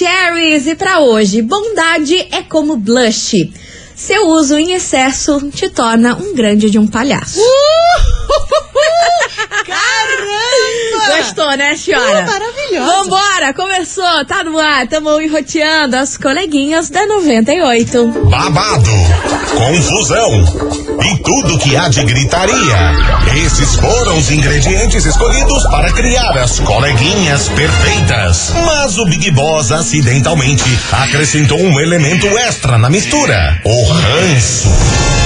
Maravicheries! E para hoje, bondade é como blush. Seu uso em excesso te torna um grande de um palhaço. Caramba! Gostou, né, senhora? Uh, maravilhosa. Vambora, começou, tá no ar, tamo enroteando as coleguinhas da 98. babado, confusão e tudo que há de gritaria. Esses foram os ingredientes escolhidos para criar as coleguinhas perfeitas. Mas o Big Boss acidentalmente acrescentou um elemento extra na mistura: o ranço.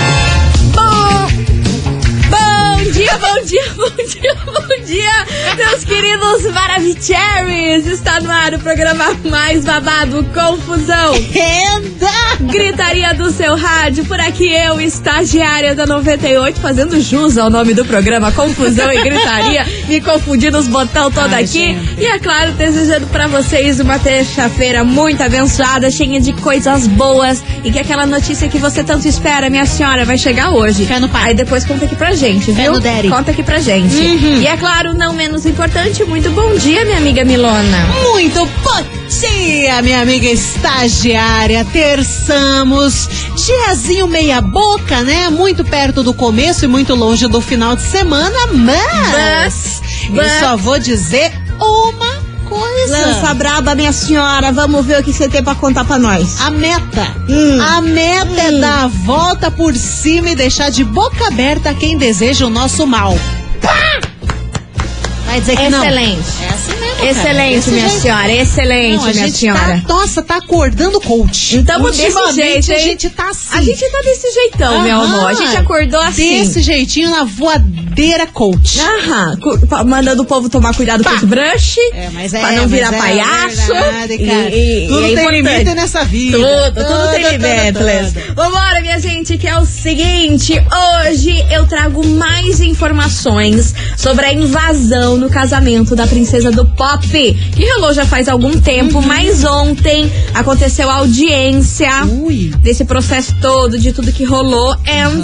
Dia, bom dia, bom dia, bom dia, meus queridos Maravicheries! Está no ar o programa mais babado, Confusão. Renda! Gritaria do seu rádio, por aqui eu, estagiária da 98, fazendo jus ao nome do programa Confusão e Gritaria, me confundindo os botão todo Ai, aqui. gente. E é claro, desejando pra vocês uma terça-feira muito abençoada, cheia de coisas boas e que aquela notícia que você tanto espera, minha senhora, vai chegar hoje. Fé no pai. Aí depois conta aqui pra gente, Fé viu? Daddy. Conta aqui pra gente. E é claro, não menos importante, muito bom dia, minha amiga Milona. Muito bom dia, minha amiga estagiária. Terçamos. Diazinho meia boca, né? Muito perto do começo e muito longe do final de semana, mas. But, Eu só vou dizer uma coisa. Lança braba, minha senhora. Vamos ver o que você tem pra contar pra nós. A meta. Hum. A meta é dar a volta por cima e deixar de boca aberta quem deseja o nosso mal. Vai dizer que não. Excelente. É assim. Excelente, Desse minha jeito. senhora. Excelente, Não, a minha senhora. Tá, nossa, tá acordando coach. Então, desse jeito, a gente tá assim. A gente tá desse jeitão, meu Aham. amor. A gente acordou assim. Desse jeitinho na voadeira coach. Aham, mandando o povo tomar cuidado com os brush. É, mas é, Pra não virar é palhaço. verdade, cara. E- e- Tudo e é tem importante. limite nessa vida. Tudo, tudo tem limites. tudo. Vambora, minha gente, que é o seguinte: hoje eu trago mais informações sobre a invasão no casamento da princesa do pop, que rolou já faz algum tempo, Uhum. mas ontem aconteceu a audiência Ui. desse processo todo, de tudo que rolou, and.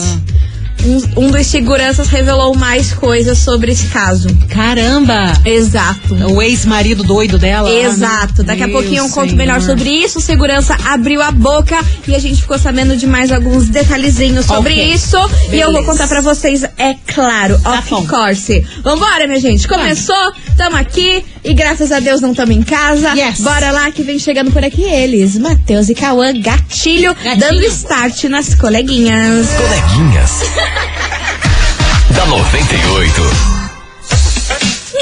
Um, um dos seguranças revelou mais coisas sobre esse caso. Caramba! Exato. O ex-marido doido dela. né? Exato. Daqui a Meu pouquinho eu conto Senhor. melhor sobre isso. O segurança abriu a boca e a gente ficou sabendo de mais alguns detalhezinhos sobre Ok. isso. E eu vou Beleza. contar pra vocês, é claro, Tá of bom. course. Vambora, minha gente. Começou, tamo aqui e graças a Deus não tamo em casa. Yes. Bora lá que vem chegando por aqui eles, Matheus e Cauã, gatilho, Gatilho. dando start nas coleguinhas. Coleguinhas. da 98.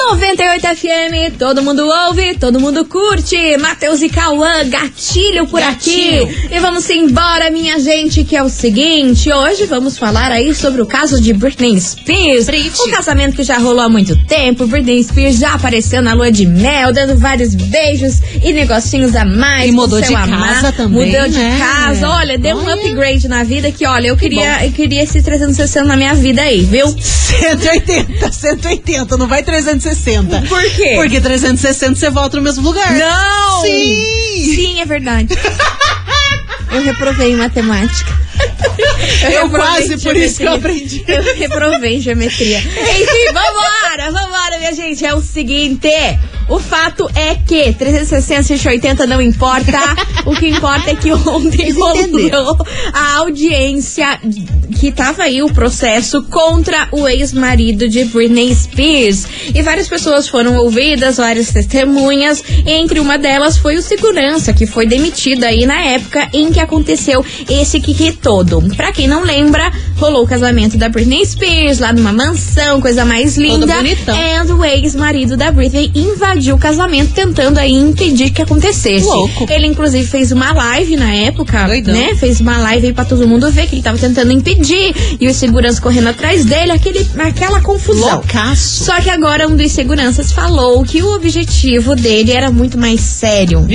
98 FM, todo mundo ouve, todo mundo curte. Matheus e Cauã, gatilho por Gatilho. aqui. E vamos embora, minha gente, que é o seguinte: hoje vamos falar aí sobre o caso de Britney Spears. Brit. Um casamento que já rolou há muito tempo. Britney Spears já apareceu na lua de mel, dando vários beijos e negocinhos a mais. E mudou de amar. casa também, Mudou de né? casa. Olha, deu um Olha. upgrade na vida que, olha, eu queria, eu queria esse 360 na minha vida aí, viu? 180, 180, não vai 360. Por quê? Porque 360 você volta no mesmo lugar. Não! Sim! Sim, é verdade. Eu reprovei em matemática. Eu reprovei quase, por isso que eu aprendi. Eu reprovei em geometria. Enfim, vambora, vambora, minha gente. É o seguinte: o fato é que 360, 180 não importa. O que importa é que ontem rolou a audiência que tava aí o processo contra o ex-marido de Britney Spears. E várias pessoas foram ouvidas, várias testemunhas. Entre uma delas foi o segurança, que foi demitido aí na época em que aconteceu esse kiki todo. Pra quem não lembra, rolou o casamento da Britney Spears lá numa mansão, coisa mais linda. bonitão. And o ex-marido da Britney invadiu o casamento tentando aí impedir que acontecesse. Louco. Ele inclusive fez uma live na época, Doidão. né? Fez uma live aí pra todo mundo ver que ele tava tentando impedir e os seguranças correndo atrás dele, aquele, aquela confusão. Loucaço. Só que agora um dos seguranças falou que o objetivo dele era muito mais sério.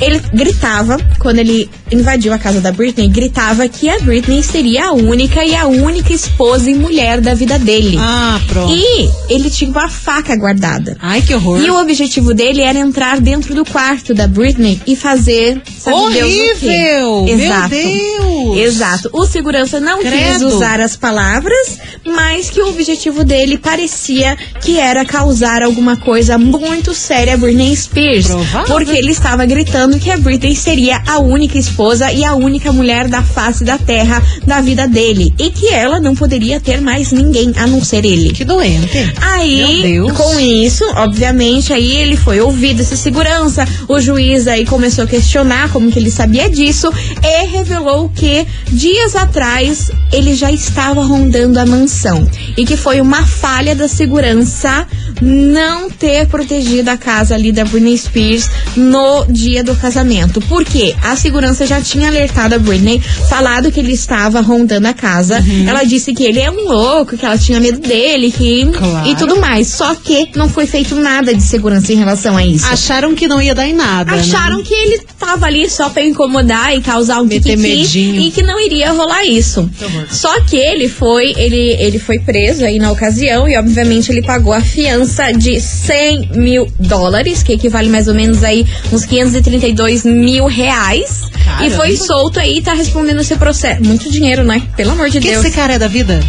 Ele gritava, quando ele invadiu a casa da Britney, gritava que a Britney seria a única e a única esposa e mulher da vida dele. Ah, pronto. E ele tinha uma faca guardada. Ai, que horror. E o objetivo dele era entrar dentro do quarto da Britney e fazer. Sabe Deus? Horrível! Meu Exato. Deus! Exato. O segurança não quis Credo. usar as palavras, mas que o objetivo dele parecia que era causar alguma coisa muito séria a Britney Spears. Provável. Porque ele estava gritando que a Britney seria a única esposa e a única mulher da face da terra da vida dele. E que ela não poderia ter mais ninguém a não ser ele. Que doente. Aí, com isso, obviamente, aí ele foi ouvido esse segurança, o juiz aí começou a questionar como que ele sabia disso e revelou que dias atrás ele já estava rondando a mansão e que foi uma falha da segurança não ter protegido a casa ali da Britney Spears no dia do casamento. Por quê? A segurança já tinha alertado a Britney, falado que ele estava rondando a casa. Uhum. Ela disse que ele é um louco, que ela tinha medo dele, que Claro. e tudo mais. Só que não foi feito nada de segurança em relação a isso. Acharam que não ia dar em nada. né? Acharam que ele tava ali só pra incomodar e causar um Meter medinho. e que não iria rolar isso. Só que ele foi, ele, ele foi preso aí na ocasião e obviamente ele pagou a fiança de 100 mil dólares, que equivale mais ou menos aí uns 532 mil reais. Caramba. E foi solto aí e tá respondendo esse processo. Muito dinheiro, né? Pelo amor de O que Deus. esse cara é da vida?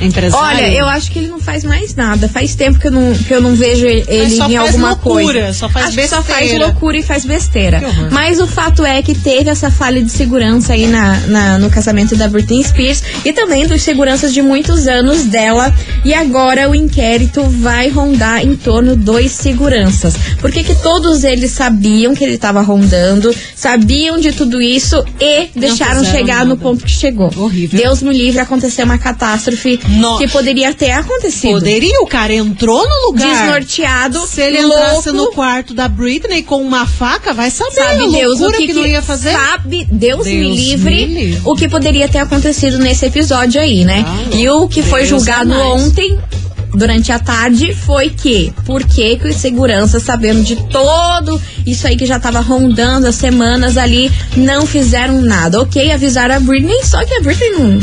Empresário? Olha, eu acho que ele não faz mais nada. Faz tempo que eu não, que eu não vejo ele em alguma loucura, coisa. só faz acho que só faz besteira. loucura e faz besteira. Mas o fato é que teve essa falha de segurança aí na, na- no casamento da Britney Spears e também dos seguranças de muitos anos dela. E agora o inquérito vai rondar em torno dos seguranças. Porque que todos eles sabiam que ele estava rondando, sabiam de tudo isso e deixaram fizeram chegar no nada. ponto que chegou. Horrível. Deus me livre acontecer uma catástrofe Nossa. que poderia ter acontecido. Poderia, o cara entrou no lugar. Desnorteado, Se ele louco, entrasse no quarto da Britney com uma faca, vai saber sabe Deus o que, que, não ia fazer. Sabe Deus, me, Deus livre, me livre. o que poderia ter acontecido nesse episódio aí, né? Ah, e o que foi Deus julgado é mais. ontem durante a tarde foi que por que que os seguranças sabendo de todo isso aí que já tava rondando as semanas ali não fizeram nada. OK, avisaram a Britney, só que a Britney não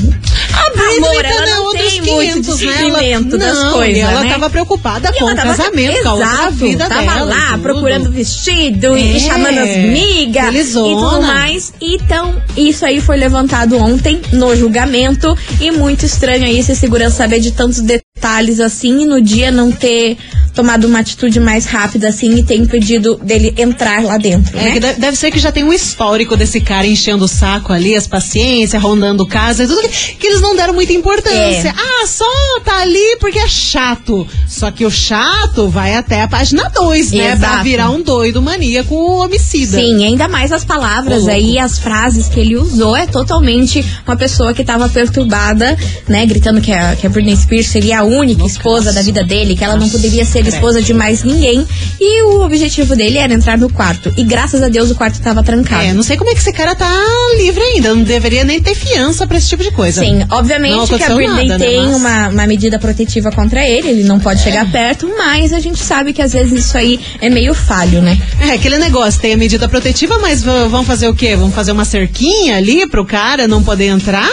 A Britney Amor, ela não outros tem muito 500, né? discernimento Ela- das não, coisas, ela né? tava preocupada E com o tava- casamento, com a Exato, vida tava dela. lá e tudo. procurando vestido É, e chamando as migas e tudo mais. Então, isso aí foi levantado ontem no julgamento e muito estranho aí esse segurança saber de tantos detalhes assim e no dia não ter tomado uma atitude mais rápida assim e ter impedido dele entrar lá dentro, É, né? que deve, ser que já tem um histórico desse cara enchendo o saco ali, as paciências, rondando casa tudo, que, que eles não deram muita importância. É. Ah, só tá ali porque é chato. Só que o chato vai até a página 2, né? Pra virar um doido maníaco homicida. Sim, ainda mais as palavras aí, as frases que ele usou é totalmente uma pessoa que tava perturbada, né? Gritando que a, que a Britney Spears seria a única esposa da vida dele, que ela não poderia ser esposa de mais ninguém. E o objetivo dele era entrar no quarto. E graças a Deus o quarto tava trancado. É, não sei como é que esse cara tá livre ainda. Não deveria nem ter fiança pra esse tipo de coisa. Sim, obviamente que a Britney nada, né, tem mas- uma, uma medida protetiva contra ele, ele não pode chegar perto, mas a gente sabe que às vezes isso aí é meio falho, né? É, aquele negócio, tem a medida protetiva, mas vão fazer o quê? Vão fazer uma cerquinha ali pro cara não poder entrar?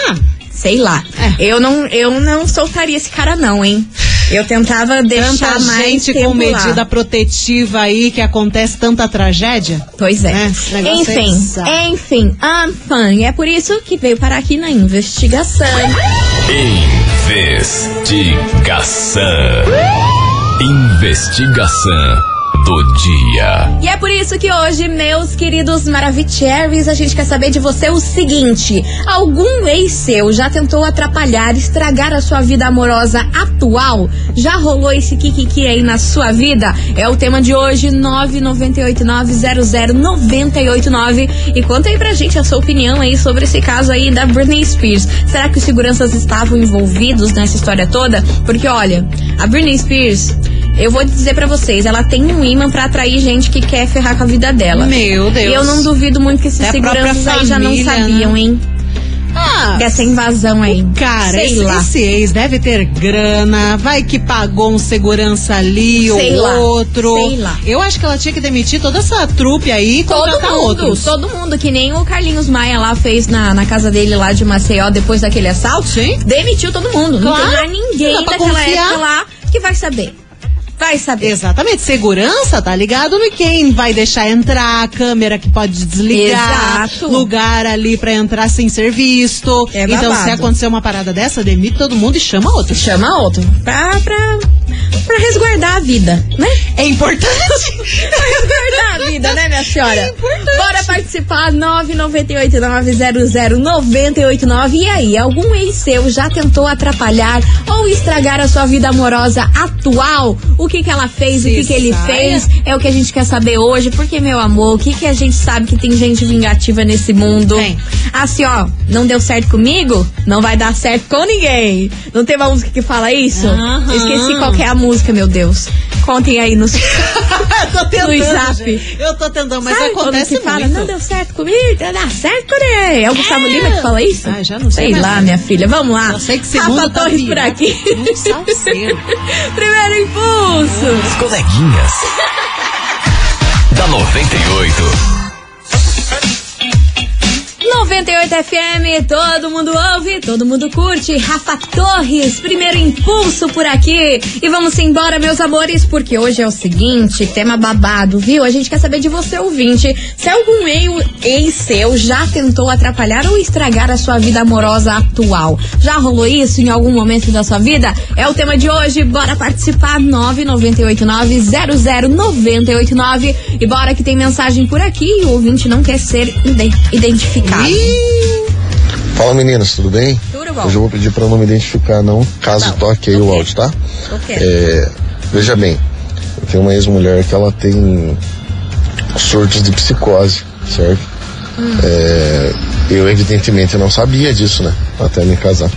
Sei lá. É. Eu, não, eu não soltaria esse cara, não, hein? Eu tentava deixar Tanta mais gente tempo com medida lá. protetiva aí que acontece tanta tragédia. Pois é. É, esse negócio é enfim, enfim, Anfan. E é por isso que veio parar aqui na investigação. Investigação. Investigação do dia. E é por isso que hoje, meus queridos Maravicheries, a gente quer saber de você o seguinte: algum ex seu já tentou atrapalhar, estragar a sua vida amorosa atual? Já rolou esse kikiki aí na sua vida? É o tema de hoje, 998900989. E conta aí pra gente a sua opinião aí sobre esse caso aí da Britney Spears. Será que os seguranças estavam envolvidos nessa história toda? Porque olha, a Britney Spears. Eu vou dizer pra vocês, ela tem um imã pra atrair gente que quer ferrar com a vida dela. Meu Deus. E eu não duvido muito que esses própria seguranças aí já não família, sabiam, né? hein? Ah, dessa invasão aí? Cara, sei esse, lá. esse ex deve ter grana, vai que pagou um segurança ali Sei ou lá, outro. sei lá. Eu acho que ela tinha que demitir toda essa trupe aí e Todo mundo, outros. todo mundo, que nem o Carlinhos Maia lá fez na, na casa dele lá de Maceió depois daquele assalto. Sim. Demitiu todo mundo. Não Claro. tem mais ninguém daquela confiar. época lá que vai saber. Vai saber. Exatamente, segurança tá ligado no quem vai deixar entrar, câmera que pode desligar, Exato. lugar ali pra entrar sem ser visto. É então, babado. se acontecer uma parada dessa, demite todo mundo e chama outro. Chama outro. Pra, pra, pra resguardar a vida, né? É importante. Pra resguardar a vida, né, minha senhora? Bora participar, 998-900-989. E aí, algum ex seu já tentou atrapalhar ou estragar a sua vida amorosa atual? O que que ela fez, o Se que que ele fez? É o que a gente quer saber hoje. Porque, meu amor, o que que a gente sabe que tem gente vingativa nesse mundo? Tem. Assim, ó, não deu certo comigo, não vai dar certo com ninguém. Não tem uma música que fala isso? Esqueci qual que é a música, meu Deus. Contem aí nos... Eu tô tentando. No zap. gente. Eu tô tentando, mas Sabe acontece que fala, muito. não deu certo comigo, dar certo ele. É o Gustavo Lima que fala isso? Ah, já não sei Sei lá, minha filha. Vamos lá. Só sei que Rafa tá Torres por virado. aqui. Primeiro impulso. As coleguinhas. da 98. 98 FM, todo mundo ouve, todo mundo curte. Rafa Torres, primeiro impulso por aqui. E vamos embora, meus amores, porque hoje é o seguinte, tema babado, viu? A gente quer saber de você, ouvinte, se algum ex- seu já tentou atrapalhar ou estragar a sua vida amorosa atual. Já rolou isso em algum momento da sua vida? É o tema de hoje, bora participar, 998900989. E bora que tem mensagem por aqui e o ouvinte não quer ser ide- Fala meninas, tudo bem? Tudo bom. Hoje eu vou pedir pra não me identificar não, caso Não. toque aí o Ok. áudio, tá? Ok. É, veja bem, eu tenho uma ex-mulher que ela tem surtos de psicose, certo? Hum. É, eu evidentemente não sabia disso, né? Até me casar.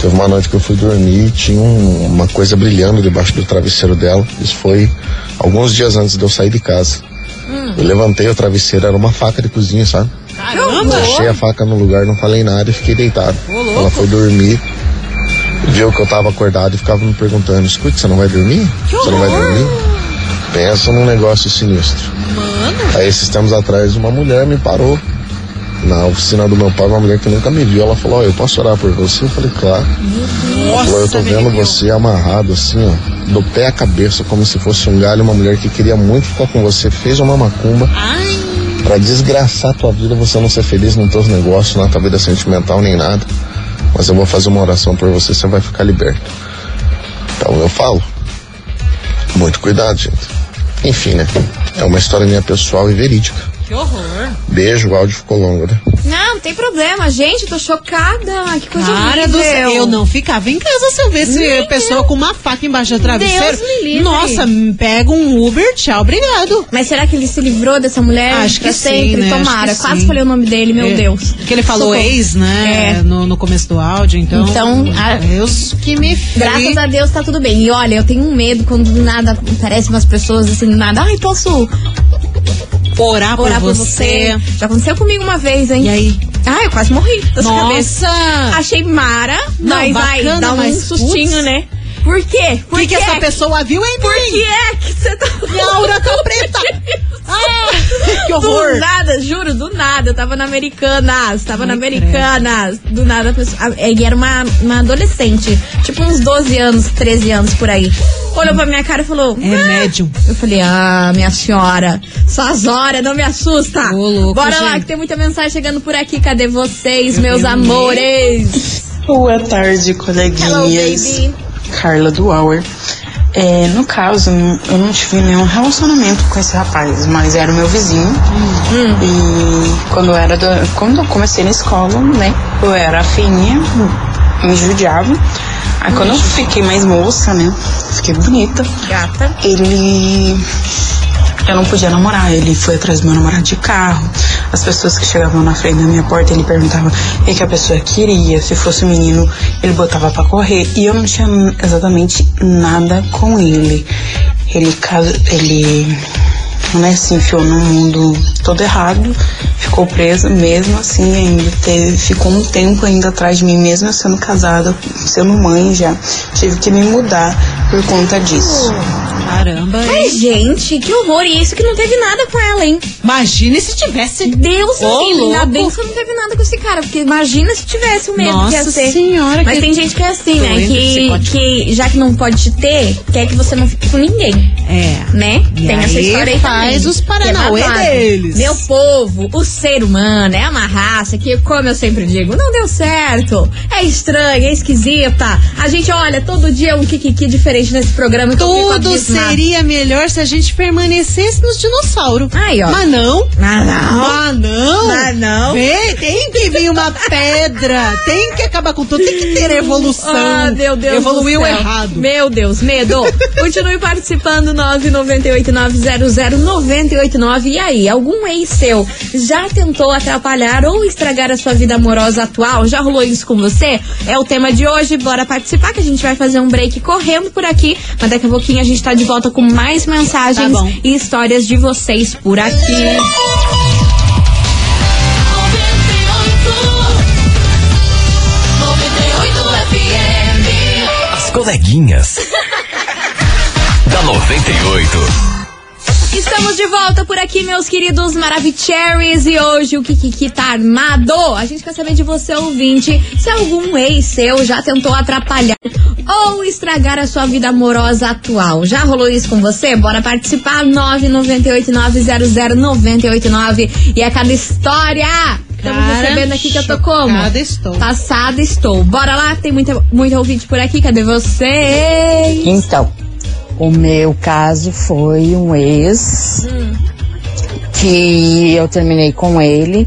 Teve uma noite que eu fui dormir e tinha um- uma coisa brilhando debaixo do travesseiro dela. Isso foi alguns dias antes de eu sair de casa. Hum. Eu levantei o travesseiro, era uma faca de cozinha, sabe? Caramba! Deixei a faca no lugar, não falei nada e fiquei deitado. Ela foi dormir, viu que eu tava acordado e ficava me perguntando: escute, você não vai dormir? Você não vai dormir? Pensa num negócio sinistro. Aí, esses tempos atrás, uma mulher me parou na oficina do meu pai, uma mulher que nunca me viu. Ela falou: Ó, eu posso orar por você? Eu falei: Claro. Ela falou: Eu tô vendo você amarrado assim, ó, do pé à cabeça, como se fosse um galho. Uma mulher que queria muito ficar com você, fez uma macumba Ai, Pra desgraçar tua vida, você não ser feliz nos teus negócios, na tua vida sentimental, nem nada. Mas eu vou fazer uma oração por você, você vai ficar liberto. Então eu falo. Muito cuidado, gente. Enfim, né? É uma história minha pessoal e verídica. que horror. Beijo, o áudio ficou longo, né? Não, tem problema. Gente, tô chocada. Que coisa Cara horrível. do céu, eu não ficava em casa se eu visse Nem pessoa eu. com uma faca embaixo do travesseiro. Deus me livre. Nossa, pega um Uber, tchau, obrigado. Mas será que ele se livrou dessa mulher? Acho que sim, sempre? né? Tomara. Que Quase sim. falei o nome dele, meu É, Deus. Que ele falou Socorro. ex, né? É. No, no começo do áudio, então. Então, a- Deus que me Graças fri- a Deus tá tudo bem. E olha, eu tenho um medo quando do nada aparecem umas pessoas assim, do nada. Ai, posso orar, por, orar por você. você? Já aconteceu comigo uma vez, hein? E aí? Ai, eu quase morri. Nossa! Achei mara, Não, mas vai bacana, dar um mas, sustinho, putz. né? Por quê? O que, que essa pessoa viu em Por mim? que é que você tá Minha aura tá preta! Ah, que horror! Do nada, juro, do nada. Eu tava na Americanas, tava na Ai, Americanas. Do nada, a pessoa, e era uma, uma adolescente, tipo uns 12 anos, 13 anos por aí. Olhou pra minha cara e falou: É "Ah." médium. Eu falei, ah, minha senhora, suas horas não me assusta. Ô, louco, Bora lá, gente. que tem muita mensagem chegando por aqui. Cadê vocês, meus tenho amores? Boa tarde, Hello, coleguinhas. baby. Carla do Hour. É, no caso, eu não tive nenhum relacionamento com esse rapaz, mas era o meu vizinho. E quando eu era do- quando eu comecei na escola, né? Eu era fininha, me judiava. Aí quando eu fiquei mais moça, né? Fiquei bonita. Gata. Ele. Eu não podia namorar, ele foi atrás do meu namorado de carro. As pessoas que chegavam na frente da minha porta, ele perguntava o que, a pessoa queria. Se fosse um menino, ele botava pra correr. E eu não tinha exatamente nada com ele. Ele, ele né, se enfiou num mundo todo errado ficou preso, mesmo assim ainda teve, ficou um tempo ainda atrás de mim, mesmo eu sendo casada, sendo mãe já. Tive que me mudar por conta disso. Caramba, Ai, gente, que horror. E isso que não teve nada com ela, hein? Imagine se tivesse. Deus me livre. Ainda louco. bem que não teve nada com esse cara. Porque imagina se tivesse o medo que ia Nossa ser. senhora, Mas que tem gente que é assim, né? Que, que já que não pode te ter, quer que você não fique com ninguém. É. Né? E tem essa aí história aí faz também, os é paranauê babado. deles. Meu povo, o ser humano é uma raça que, como eu sempre digo, não deu certo. É estranha, é esquisita. A gente olha todo dia um kikiki diferente nesse programa. que eu fico Tudo abismada. Seria melhor se a gente permanecesse nos dinossauros. Aí, ó. Mas não. Ah, não. Ah, não. Ah, não. Vem, tem que vir uma pedra. Tem que acabar com tudo. Tem que ter evolução. Ah, meu Deus Evoluiu errado. Meu Deus, medo. Continue participando, 998-900-989. E aí, algum ex seu já tentou atrapalhar ou estragar a sua vida amorosa atual? Já rolou isso com você? É o tema de hoje. Bora participar que a gente vai fazer um break correndo por aqui. Mas daqui a pouquinho a gente tá de volta com mais mensagens Tá e histórias de vocês por aqui. As coleguinhas. da 98. Estamos de volta por aqui, meus queridos Maravicheries. E hoje o Kikiki tá armado. A gente quer saber de você, ouvinte, se algum ex seu já tentou atrapalhar ou estragar a sua vida amorosa atual. Já rolou isso com você? Bora participar. 998-900-989. E é cada história. Estamos Cara, recebendo aqui que eu tô como? chocada estou. Passada estou. Bora lá, tem muita, muita ouvinte por aqui. Cadê vocês? Então, o meu caso foi um ex que eu terminei com ele,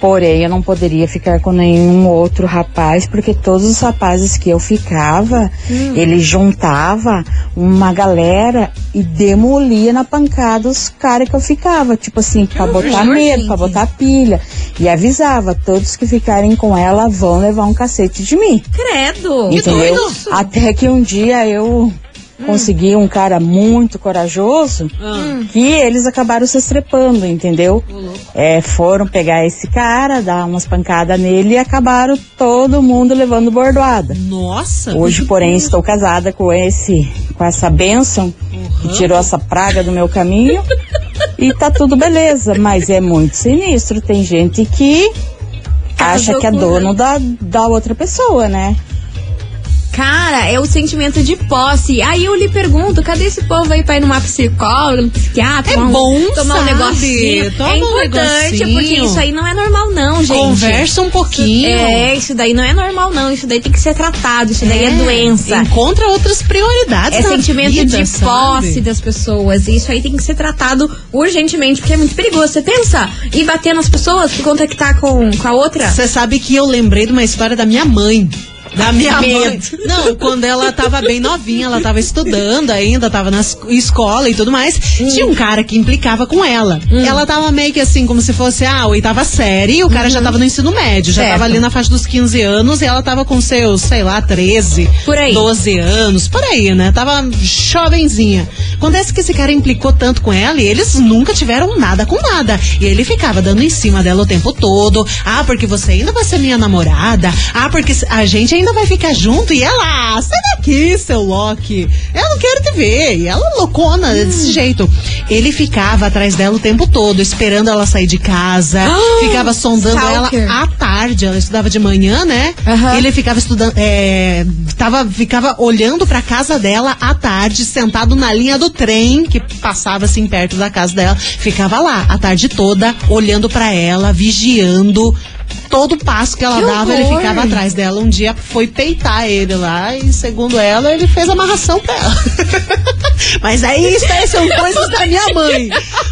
porém eu não poderia ficar com nenhum outro rapaz, porque todos os rapazes que eu ficava, ele juntava uma galera e demolia na pancada os caras que eu ficava, tipo assim, pra botar medo, pra botar pilha. E avisava, todos que ficarem com ela vão levar um cacete de mim. Credo. Entendeu? doido. Até que um dia eu consegui um cara muito corajoso que eles acabaram se estrepando, entendeu? É, foram pegar esse cara, dar umas pancadas nele e acabaram todo mundo levando bordoada. Nossa. Hoje, porém, estou casada com esse, com essa bênção que tirou essa praga do meu caminho e tá tudo beleza, mas é muito sinistro. Tem gente que acha que é dono da, da outra pessoa, né? Cara, é o sentimento de posse. Aí eu lhe pergunto, cadê esse povo aí pra ir numa psicóloga, num psiquiatra? É um- bom, tomar um sabe? negocinho. Toma é um importante, negocinho. porque isso aí não é normal, não, gente. Conversa um pouquinho. É, isso daí não é normal, não. Isso daí tem que ser tratado. Isso daí é, doença. Encontra outras prioridades. É sentimento vida, de sabe? posse das pessoas. E isso aí tem que ser tratado urgentemente, porque é muito perigoso. Você pensa em bater nas pessoas por conta que tá com, com a outra? Você sabe que eu lembrei de uma história da minha mãe. Da minha mãe. Não, quando ela tava bem novinha, ela tava estudando ainda, tava na es- escola e tudo mais. Tinha um cara que implicava com ela. Hum. Ela tava meio que assim, como se fosse a oitava série, e o cara já tava no ensino médio, já Uhum. Certo. tava ali na faixa dos 15 anos, e ela tava com seus, sei lá, 13, Por aí. 12 anos, por aí, né? Tava jovenzinha. Acontece que esse cara implicou tanto com ela e eles nunca tiveram nada com nada. E ele ficava dando em cima dela o tempo todo. Ah, porque você ainda vai ser minha namorada. Ah, porque a gente ainda vai ficar junto. E ela, ah, sai daqui, seu Loki. Eu não quero te ver. E ela loucona desse jeito. Ele ficava atrás dela o tempo todo, esperando ela sair de casa. ficava sondando stalker. ela à tarde. Ela estudava de manhã, né? E ele ficava estudando, é, tava, ficava olhando pra casa dela à tarde, sentado na linha do trem que passava assim perto da casa dela. Ficava lá a tarde toda, olhando pra ela, vigiando. Todo passo que ela Que dava, ele ficava atrás dela. Um dia foi peitar ele lá e, segundo ela, ele fez amarração pra ela. Mas aí isso aí são coisas da minha mãe.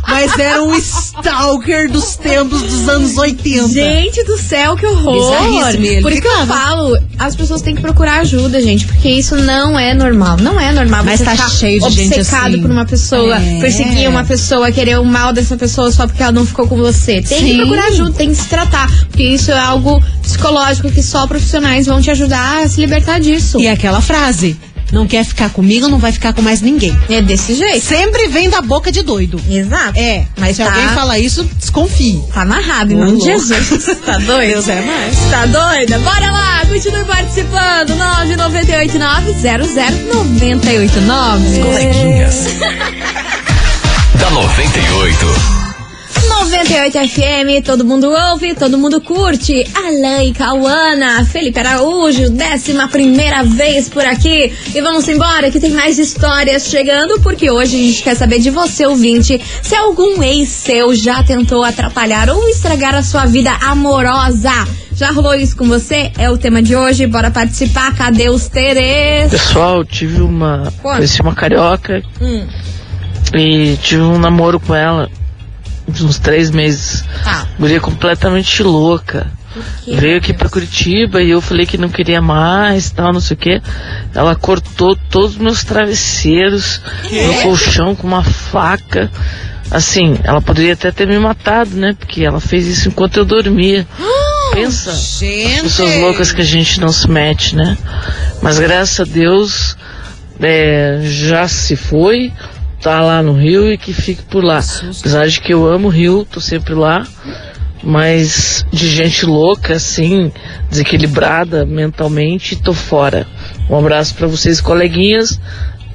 Mas era um stalker dos tempos dos anos 80. Gente do céu, que horror! Ele Por isso que eu falo, as pessoas têm que procurar ajuda, gente, porque isso não é normal. Não é normal Mas você tá ficar cheio de gente obcecado assim. por uma pessoa, É. perseguir uma pessoa, querer o mal dessa pessoa só porque ela não ficou com você. Tem que Sim. procurar ajuda, tem que se tratar, porque isso é algo psicológico que só profissionais vão te ajudar a se libertar disso. E aquela frase. Não quer ficar comigo, não vai ficar com mais ninguém. É desse jeito. Sempre vem da boca de doido. Exato. É, Mas se tá- alguém fala isso, desconfie. Tá amarrado, em nome de. Jesus. Tá doido? Deus é mais. Tá doida? Bora lá, continue participando. 998900989. Coleguinhas. da 98. 98 FM, todo mundo ouve, todo mundo curte. Alan e Cauana, Felipe Araújo, décima primeira vez por aqui. E vamos embora que tem mais histórias chegando, porque hoje a gente quer saber de você, ouvinte, se algum ex seu já tentou atrapalhar ou estragar a sua vida amorosa. Já rolou isso com você? É o tema de hoje. Bora participar. Cadê os Terês? Pessoal, tive uma. Conheci uma carioca Hum, e tive um namoro com ela uns três meses. tá. Guria completamente louca. Que Veio aqui pra Curitiba e eu falei que não queria mais, tal, não sei o que. Ela cortou todos os meus travesseiros, meu colchão com uma faca. Assim, ela poderia até ter me matado, né? Porque ela fez isso enquanto eu dormia. Pensa, Gente. pessoas loucas que a gente não se mete, né? Mas graças a Deus é, já se foi, tá lá no Rio e que fique por lá. Apesar de que eu amo o Rio, tô sempre lá, mas de gente louca, assim, desequilibrada mentalmente, tô fora. Um abraço pra vocês, coleguinhas.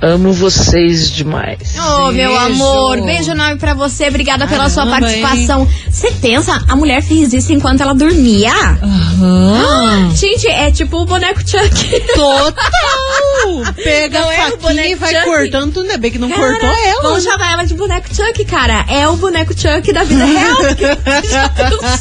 Amo vocês demais. Ô, meu amor, beijo enorme pra você. Obrigada pela sua Caramba, participação. Você pensa, a mulher fez isso enquanto ela dormia? Aham. Gente, é tipo o boneco Chuck. Total! Pega Não é a o faquinha boneco e vai Chuck? cortando tudo. Ainda bem que não Cara, cortou ela. Vamos chamar ela de boneco Chuck, cara. É o boneco Chuck da vida real.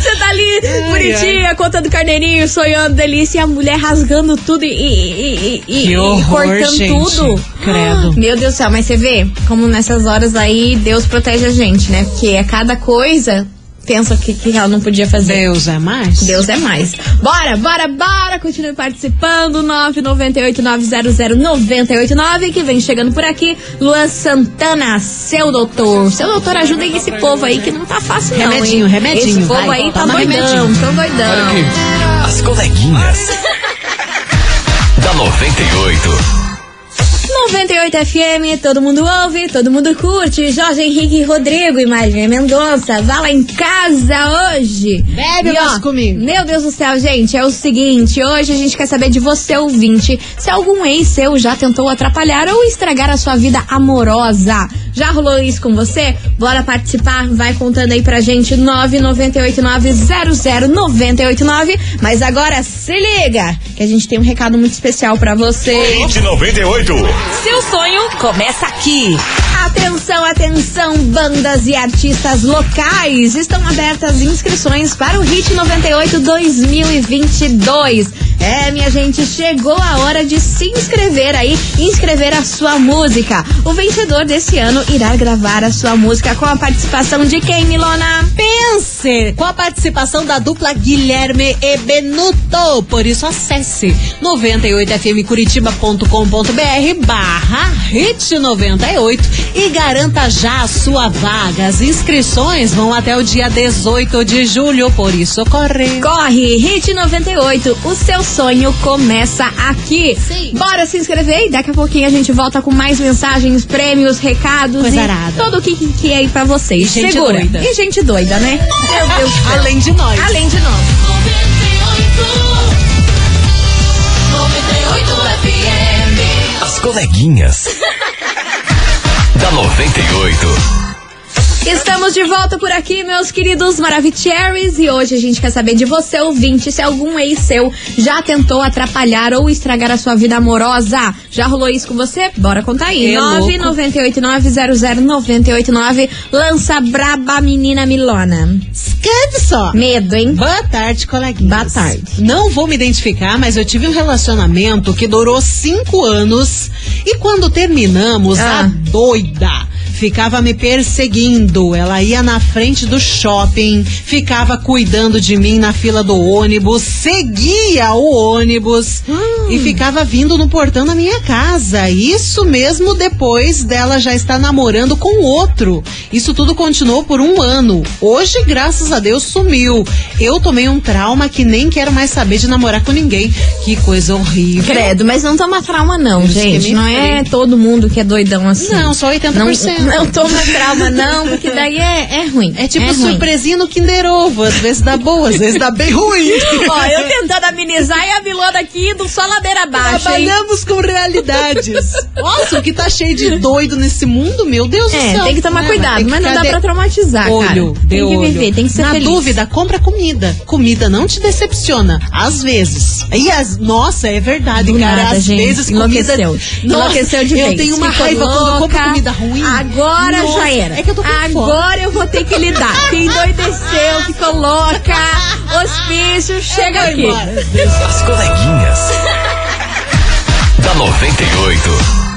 Você tá ali, bonitinha, contando carneirinho, sonhando delícia, e a mulher rasgando tudo e, e- e- e- e horror, cortando gente. tudo. Credo. Meu Deus do céu, mas você vê como nessas horas aí Deus protege a gente, né? Porque é cada coisa, pensa que, que ela não podia fazer. Deus é mais? Deus é mais. Bora, bora, bora! Continue participando. 998-900-989 que vem chegando por aqui. Luan Santana, seu doutor. Seu doutor, ajudem esse povo aí que não tá fácil, não. Remedinho, hein? remedinho, Esse povo vai, aí tá doidão, remedinho. tão doidão. As coleguinhas. da 98. 98 FM, todo mundo ouve, todo mundo curte. Jorge Henrique Rodrigo e Maria Mendonça, vá lá em casa hoje. Bebe mais comigo. Meu Deus do céu, gente, é o seguinte: hoje a gente quer saber de você, ouvinte, se algum ex seu já tentou atrapalhar ou estragar a sua vida amorosa. Já rolou isso com você? Bora participar, vai contando aí pra gente 998900989. Mas agora se liga, que a gente tem um recado muito especial pra você. Hit 98. Seu sonho começa aqui. Atenção, atenção, bandas e artistas locais. Estão abertas inscrições para o Hit 98 2022. É, minha gente, chegou a hora de se inscrever aí, inscrever a sua música. O vencedor desse ano irá gravar a sua música com a participação de quem, Milona? Pense com a participação da dupla Guilherme e Benuto. Por isso acesse 98fmcuritiba.com.br barra hit 98 e garanta já a sua vaga. As inscrições vão até o dia 18 de julho, por isso corre. Corre, Hit 98, o seu sonho começa aqui. Sim. Bora se inscrever e daqui a pouquinho a gente volta com mais mensagens, prêmios, recados Coisa e arada. tudo o que, que é aí pra vocês. E gente Segura. doida. E gente doida, né? Meu Deus do céu. Além de nós. Além de nós. As coleguinhas. da 98. Estamos de volta por aqui, meus queridos Maravicheries, e hoje a gente quer saber de você, ouvinte, se algum ex seu já tentou atrapalhar ou estragar a sua vida amorosa. Já rolou isso com você? Bora contar aí. É louco. 998900989 lança Braba Menina Milona. Escreve só. Medo, hein? Boa tarde, coleguinhas. Boa tarde. Não vou me identificar, mas eu tive um relacionamento que durou cinco anos e quando terminamos, Ah. a doida ficava me perseguindo. Ela ia na frente do shopping, ficava cuidando de mim na fila do ônibus, seguia o ônibus e ficava vindo no portão da minha casa. Isso mesmo depois dela já estar namorando com outro. Isso tudo continuou por um ano. Hoje, graças a Deus, sumiu. Eu tomei um trauma que nem quero mais saber de namorar com ninguém. Que coisa horrível. Credo, mas não toma trauma não, que gente. Não é todo mundo que é doidão assim. Não, só 80%. Não, não toma trauma não, porque daí é, é ruim. É tipo ruim. surpresinha no Kinder Ovo. Às vezes dá boa, às vezes dá bem ruim. Ó, eu tentando amenizar e a Milona aqui do só ladeira abaixo, hein? Trabalhamos com realidades. Nossa, o que tá cheio de doido nesse mundo, meu Deus do É, céu. tem que tomar É, cuidado, mas não dá de pra traumatizar, olho, cara. Tem que olho. viver, tem que ser Na feliz. dúvida, compra comida. Comida não te decepciona. Às vezes. E as, nossa, é verdade, Do cara. nada, às gente, vezes enlouqueceu. comida. Enlouqueceu de eu vez. tenho uma Ficou raiva quando eu compro louca. comida ruim. Agora Nossa, já era. É que eu tô com fome. Agora eu vou ter que lidar. Quem endoideceu, ficou louca, hospício, chega aqui. embora. As coleguinhas. da 98.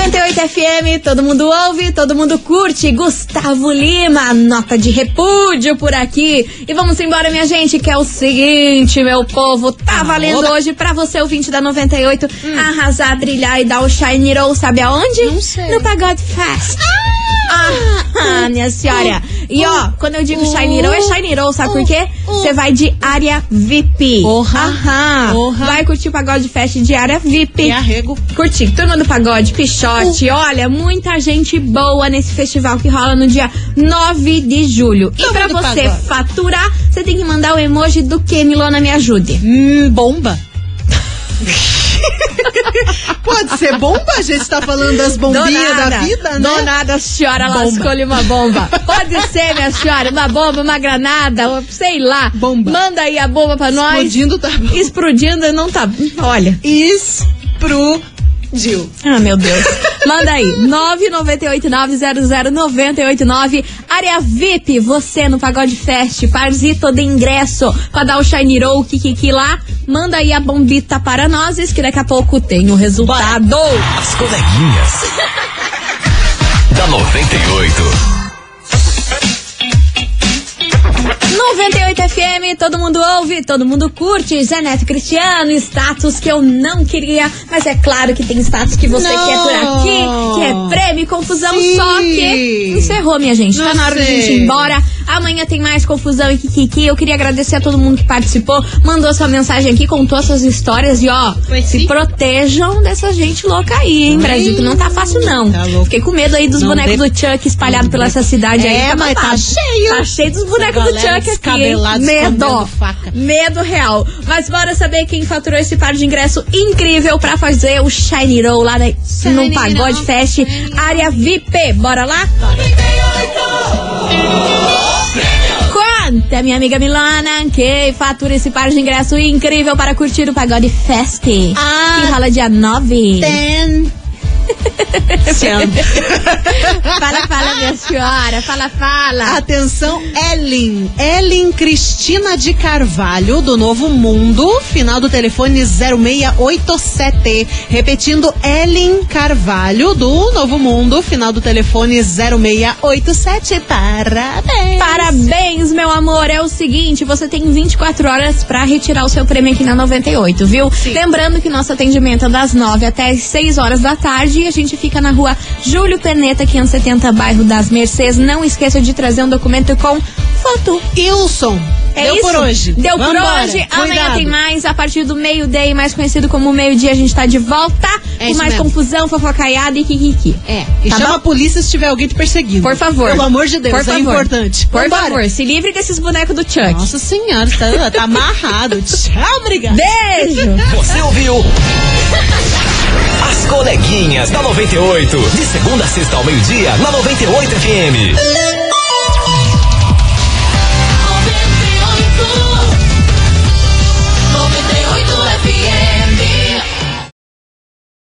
98 FM, todo mundo ouve, todo mundo curte. Gustavo Lima, nota de repúdio por aqui. E vamos embora, minha gente, que é o seguinte, meu povo. Tá valendo oba. hoje pra você, ouvinte da 98, arrasar, brilhar e dar o shine roll, sabe aonde? Não sei. No Pagode Fest. Ah, minha senhora. E ó, quando eu digo shiny roll, é shiny roll, sabe por quê? Você vai de área VIP. Porra. Aham. Porra. Vai curtir o Pagode Fest de área VIP. E arrego. Curtir Turma do Pagode, Pichote, olha, muita gente boa nesse festival que rola no dia 9 de julho. E pra você Pagode. faturar, você tem que mandar o emoji do que, Milona, me ajude. Hum, bomba. Pode ser bomba? A gente tá falando das bombinhas da vida, né? Do nada, a senhora Bomba. lascou-lhe uma bomba. Pode ser, minha senhora, uma bomba, uma granada, sei lá. Bomba. Manda aí a bomba pra nós. Explodindo tá bom. Explodindo não tá. Olha. Explodiu. Ah, meu Deus. Manda aí. 998900989. Área VIP, você no Pagode Fest, parzito de ingresso pra dar o Shiny Roll, Kikiki lá. Manda aí a bombita para nós, que daqui a pouco tem o resultado. As coleguinhas. da 98. 98 FM, todo mundo ouve, todo mundo curte. Zé Neto Cristiano, status que eu não queria, mas é claro que tem status que você Não. quer por aqui, que é prêmio e confusão, Sim. só que encerrou, minha gente. Tá Não na hora sei. gente ir embora. Amanhã tem mais confusão e kikiki. Eu queria agradecer a todo mundo que participou, mandou sua mensagem aqui, contou suas histórias e ó, Foi se sim. protejam dessa gente louca aí, hein, Brasil, que não tá fácil não. Tá louco. Fiquei com medo aí dos Não bonecos dê- do Chuck espalhados pela essa cidade aí. É, mas tá cheio. Tá cheio dos bonecos do galera Chuck aqui, hein? Medo. Medo real. Mas bora saber quem faturou esse par de ingresso incrível pra fazer o Shiny Roll lá na- no Pagode Roll. Fest, área VIP. Bora lá? Conta, minha amiga Milana, que fatura esse par de ingresso incrível para curtir o Pagode Fest. Ah. que rola dia 9. Ten. Fala, fala, minha senhora. Fala, fala. Atenção, Ellen. Ellen Cristina de Carvalho, do Novo Mundo. Final do telefone 0687. Repetindo, Ellen Carvalho, do Novo Mundo. Final do telefone 0687. Parabéns. Meu amor. É o seguinte, você tem 24 horas pra retirar o seu prêmio aqui na 98, viu? Lembrando que nosso atendimento é das 9 até as 6 horas da tarde e a gente fica na rua Júlio Peneta, 570, bairro das Mercês. Não esqueça de trazer um documento com foto. Wilson. É Deu isso? por hoje. Deu por Vambora. hoje. Amanhã Cuidado. tem mais. A partir do meio-dia, mais conhecido como meio-dia, a gente tá de volta. É com mais mesmo. confusão, fofocaiada e kikiki. É, e Tá chama bom? a polícia se tiver alguém te perseguindo. Por favor. Pelo amor de Deus, Por é favor. importante. Por Vambora. favor, se livre desses bonecos do Chuck. Nossa senhora, tá, tá amarrado. Tchau, obrigada. Beijo! Você ouviu? As coleguinhas da 98. De segunda a sexta ao meio-dia, na 98 FM.